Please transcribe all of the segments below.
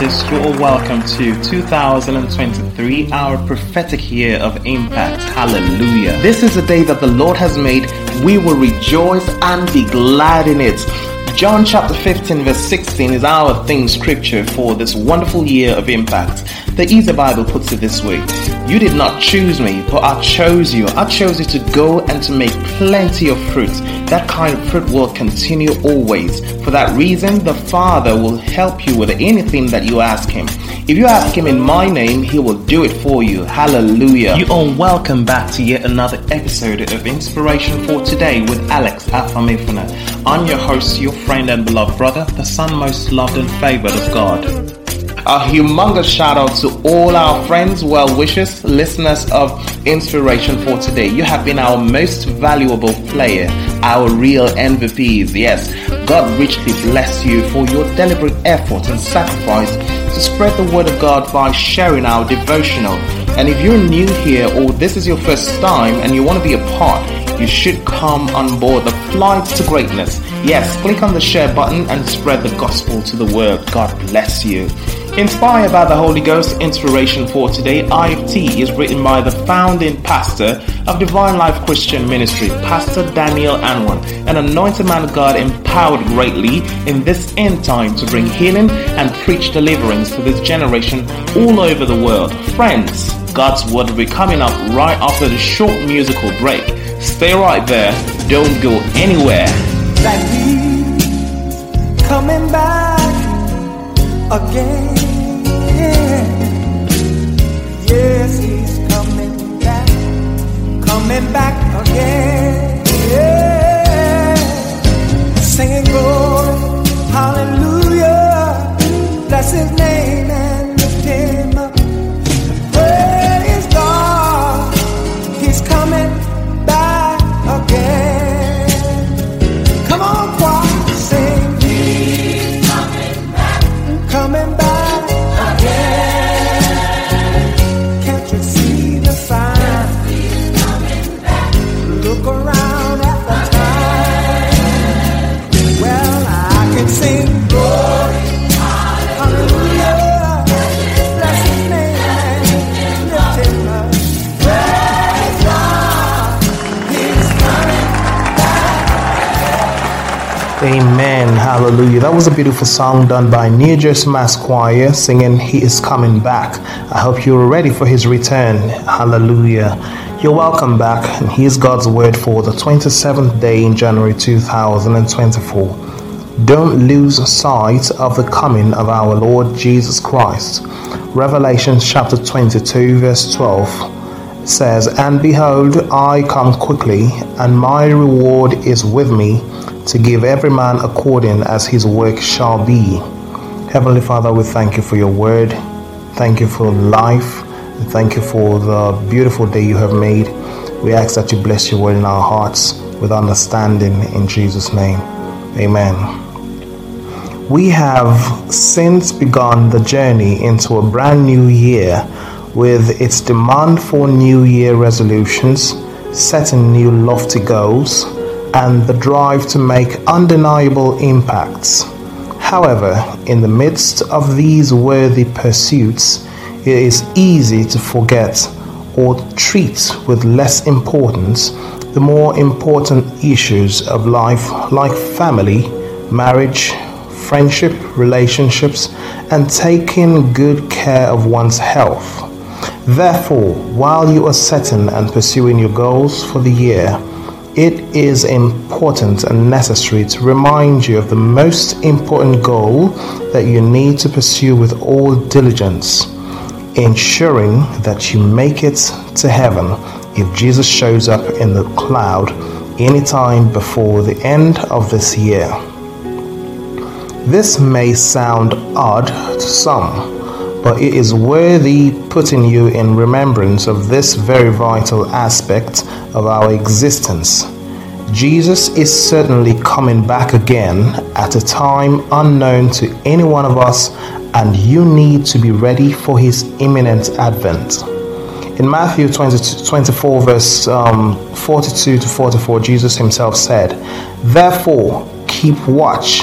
you're all welcome to 2023, our prophetic year of impact. Hallelujah. This is a day that the Lord has made. We will rejoice and be glad in it. John chapter 15, verse 16 is our theme scripture for this wonderful year of impact. The Easy Bible puts it this way You did not choose me, but I chose you. I chose you to go and to make plenty of fruit. That kind of fruit will continue always. For that reason, the Father will help you with anything that you ask Him. If you ask Him in my name, He will do it for you. Hallelujah. You are welcome back to yet another episode of Inspiration for Today with Alex Afamifuna. I'm your host, your friend and beloved brother, the son most loved and favored of God. A humongous shout out to all our friends, well wishers, listeners of Inspiration for Today. You have been our most valuable player, our real MVPs. Yes, God richly bless you for your deliberate effort and sacrifice to spread the word of God by sharing our devotional. And if you're new here or this is your first time and you want to be a part, you should come on board the flight to greatness. Yes, click on the share button and spread the gospel to the world. God bless you. Inspired by the Holy Ghost, inspiration for today, IFT is written by the founding pastor of Divine Life Christian Ministry, Pastor Daniel Anwan, an anointed man of God empowered greatly in this end time to bring healing and preach deliverance to this generation all over the world. Friends, God's word will be coming up right after the short musical break. Stay right there, don't go anywhere. That he's coming back again. Hallelujah, bless his name and lift him Amen. Hallelujah. That was a beautiful song done by New Jersey Mass Choir singing He is Coming Back. I hope you're ready for His return. Hallelujah. You're welcome back. And here's God's word for the 27th day in January 2024. Don't lose sight of the coming of our Lord Jesus Christ. Revelation chapter 22, verse 12 says, And behold, I come quickly, and my reward is with me to give every man according as his work shall be. Heavenly Father, we thank you for your word. Thank you for life. Thank you for the beautiful day you have made. We ask that you bless your word in our hearts with understanding in Jesus' name. Amen. We have since begun the journey into a brand new year with its demand for New Year resolutions, setting new lofty goals, and the drive to make undeniable impacts. However, in the midst of these worthy pursuits, it is easy to forget or treat with less importance the more important issues of life like family, marriage, friendship, relationships, and taking good care of one's health. Therefore, while you are setting and pursuing your goals for the year, it is important and necessary to remind you of the most important goal that you need to pursue with all diligence, ensuring that you make it to heaven if Jesus shows up in the cloud anytime before the end of this year. This may sound odd to some, but it is worthy putting you in remembrance of this very vital aspect of our existence. Jesus is certainly coming back again at a time unknown to any one of us, and you need to be ready for his imminent advent. In Matthew 20, 24, verse um, 42 to 44, Jesus himself said, Therefore, keep watch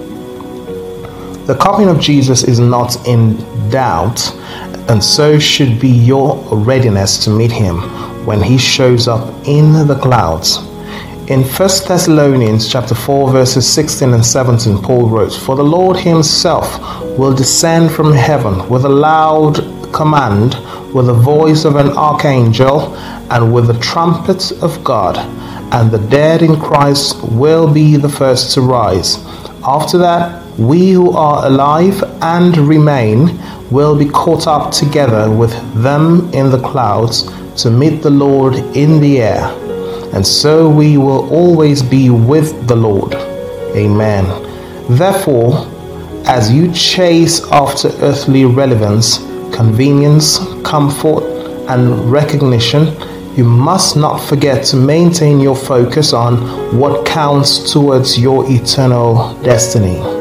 The coming of Jesus is not in doubt, and so should be your readiness to meet him when he shows up in the clouds. In 1 Thessalonians chapter 4 verses 16 and 17 Paul wrote, "For the Lord himself will descend from heaven with a loud command, with the voice of an archangel, and with the trumpet of God, and the dead in Christ will be the first to rise. After that, we who are alive and remain will be caught up together with them in the clouds to meet the Lord in the air, and so we will always be with the Lord. Amen. Therefore, as you chase after earthly relevance, convenience, comfort, and recognition, you must not forget to maintain your focus on what counts towards your eternal destiny.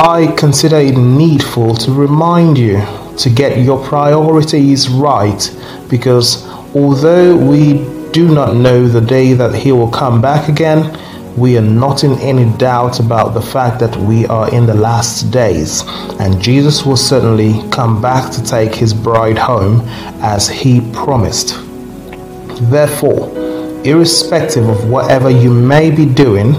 I consider it needful to remind you to get your priorities right because although we do not know the day that He will come back again, we are not in any doubt about the fact that we are in the last days, and Jesus will certainly come back to take his bride home as he promised. Therefore, irrespective of whatever you may be doing,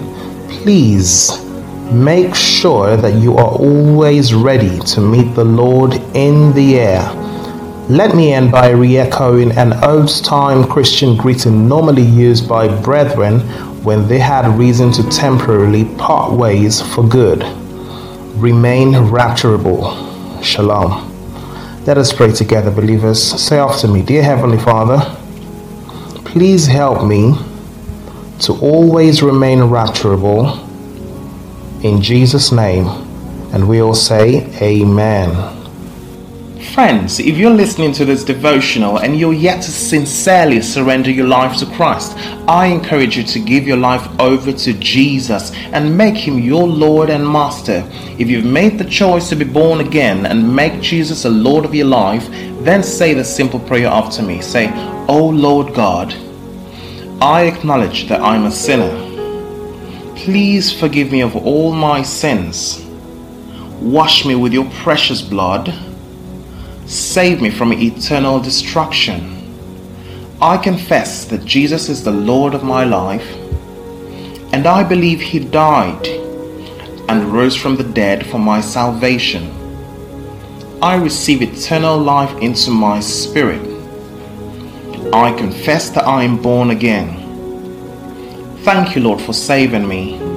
please make sure that you are always ready to meet the Lord in the air. Let me end by re echoing an old time Christian greeting normally used by brethren when they had reason to temporarily part ways for good. Remain rapturable. Shalom. Let us pray together, believers. Say after me, Dear Heavenly Father, please help me to always remain rapturable in Jesus' name. And we all say, Amen. Friends, if you're listening to this devotional and you're yet to sincerely surrender your life to Christ, I encourage you to give your life over to Jesus and make him your Lord and Master. If you've made the choice to be born again and make Jesus the Lord of your life, then say the simple prayer after me. Say, Oh Lord God, I acknowledge that I'm a sinner. Please forgive me of all my sins. Wash me with your precious blood. Save me from eternal destruction. I confess that Jesus is the Lord of my life, and I believe He died and rose from the dead for my salvation. I receive eternal life into my spirit. I confess that I am born again. Thank you, Lord, for saving me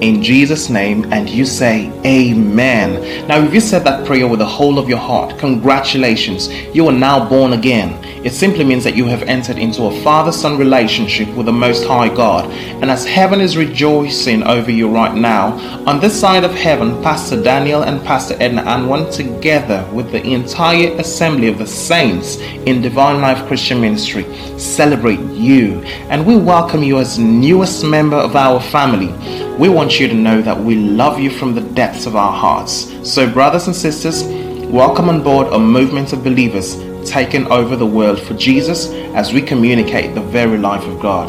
in Jesus' name, and you say, Amen. Now, if you said that prayer with the whole of your heart, congratulations, you are now born again. It simply means that you have entered into a father son relationship with the Most High God. And as heaven is rejoicing over you right now, on this side of heaven, Pastor Daniel and Pastor Edna Anwan, together with the entire assembly of the saints in Divine Life Christian Ministry, celebrate you. And we welcome you as newest member of our family. We want you to know that we love you from the depths of our hearts. So, brothers and sisters, welcome on board a movement of believers taking over the world for Jesus as we communicate the very life of God.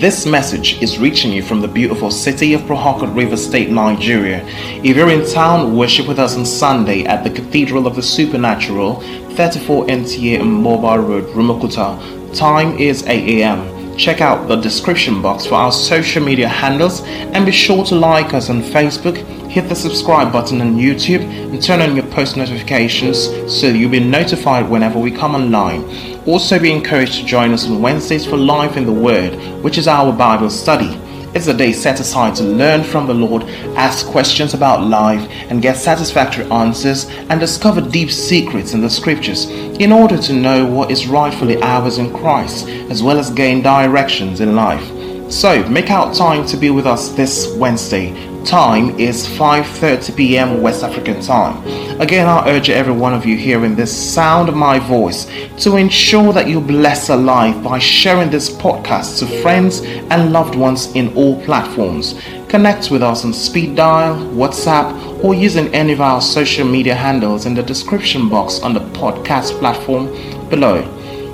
This message is reaching you from the beautiful city of Port River State, Nigeria. If you're in town, worship with us on Sunday at the Cathedral of the Supernatural, 34 NTA Mobile Road, Rumuokwuta. Time is 8 a.m. Check out the description box for our social media handles and be sure to like us on Facebook, hit the subscribe button on YouTube, and turn on your post notifications so you'll be notified whenever we come online. Also, be encouraged to join us on Wednesdays for Life in the Word, which is our Bible study. It's a day set aside to learn from the Lord, ask questions about life, and get satisfactory answers and discover deep secrets in the scriptures in order to know what is rightfully ours in Christ, as well as gain directions in life. So, make out time to be with us this Wednesday. Time is 5:30 p.m. West African time. Again, I urge every one of you hearing this sound of my voice to ensure that you bless a life by sharing this podcast to friends and loved ones in all platforms. Connect with us on speed dial, WhatsApp, or using any of our social media handles in the description box on the podcast platform below.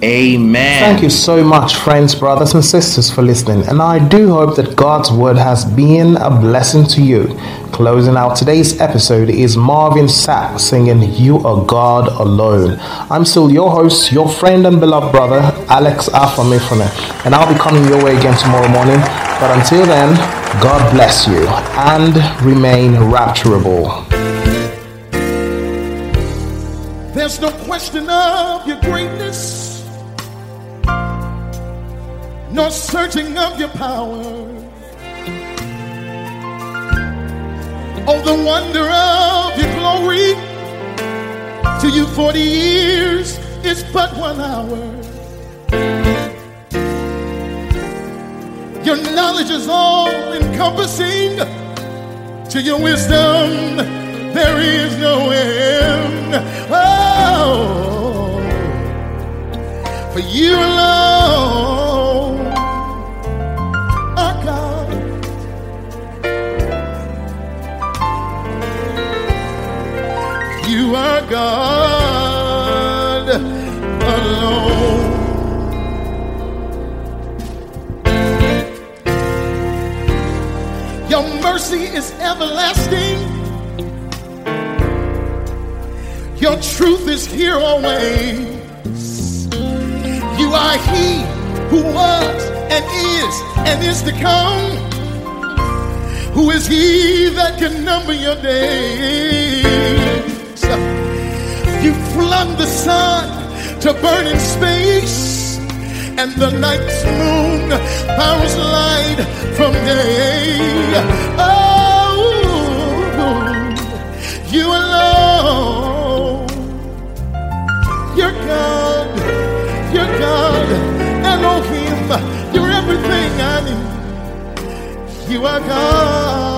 Amen. Thank you so much, friends, brothers, and sisters, for listening. And I do hope that God's word has been a blessing to you. Closing out today's episode is Marvin Sapp singing You Are God Alone. I'm still your host, your friend and beloved brother, Alex Afamifune, and I'll be coming your way again tomorrow morning. But until then, God bless you and remain rapturable. There's no question of your greatness, nor searching of your power. Oh, the wonder of your glory. To you, 40 years is but one hour. Your knowledge is all encompassing. To your wisdom, there is no end. Oh, for you alone God alone. Your mercy is everlasting. Your truth is here always. You are He who was and is and is to come. Who is He that can number your days? You flung the sun to burn in space, and the night's moon powers light from day. Oh, you alone, you're God, you're God, Elohim, you're everything I need. You are God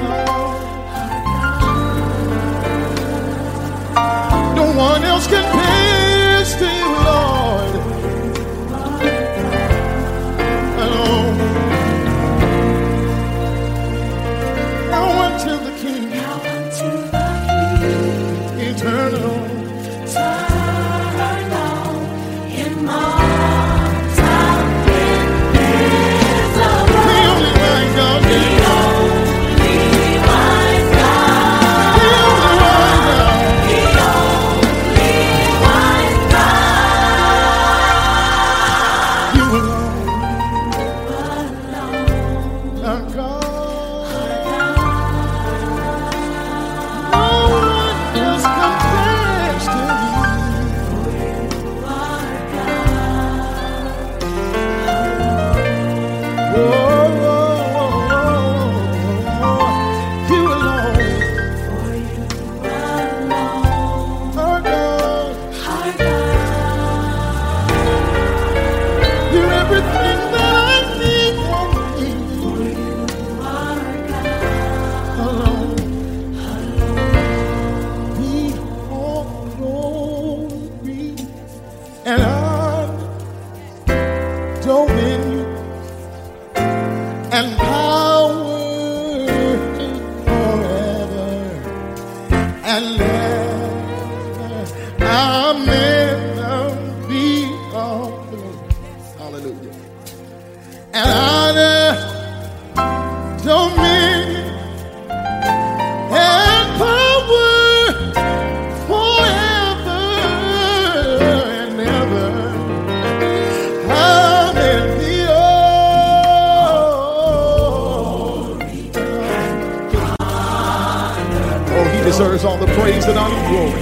praise and all your glory.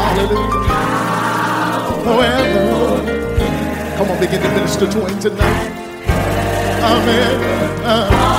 Hallelujah. Forever. Come on, begin to minister to him tonight. Amen. Amen.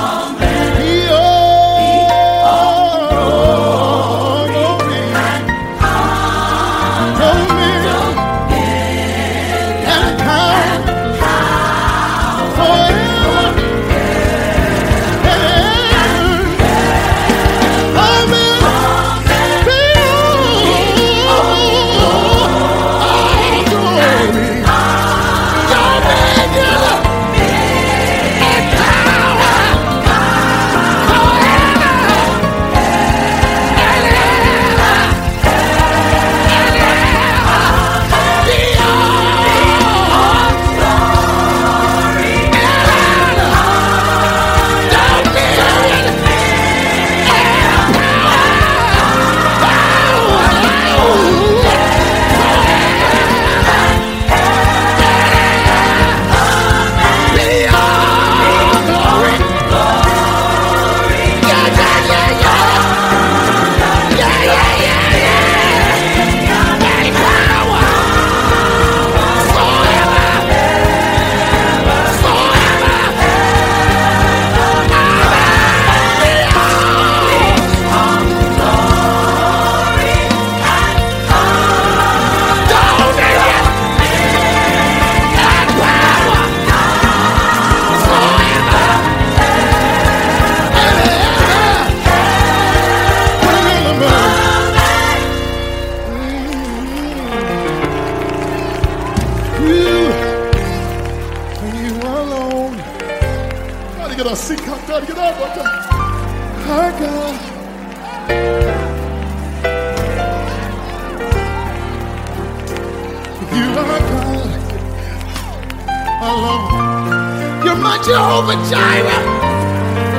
Jireh.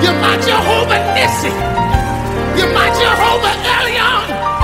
You're my Jehovah Nissi. You're my Jehovah Elion.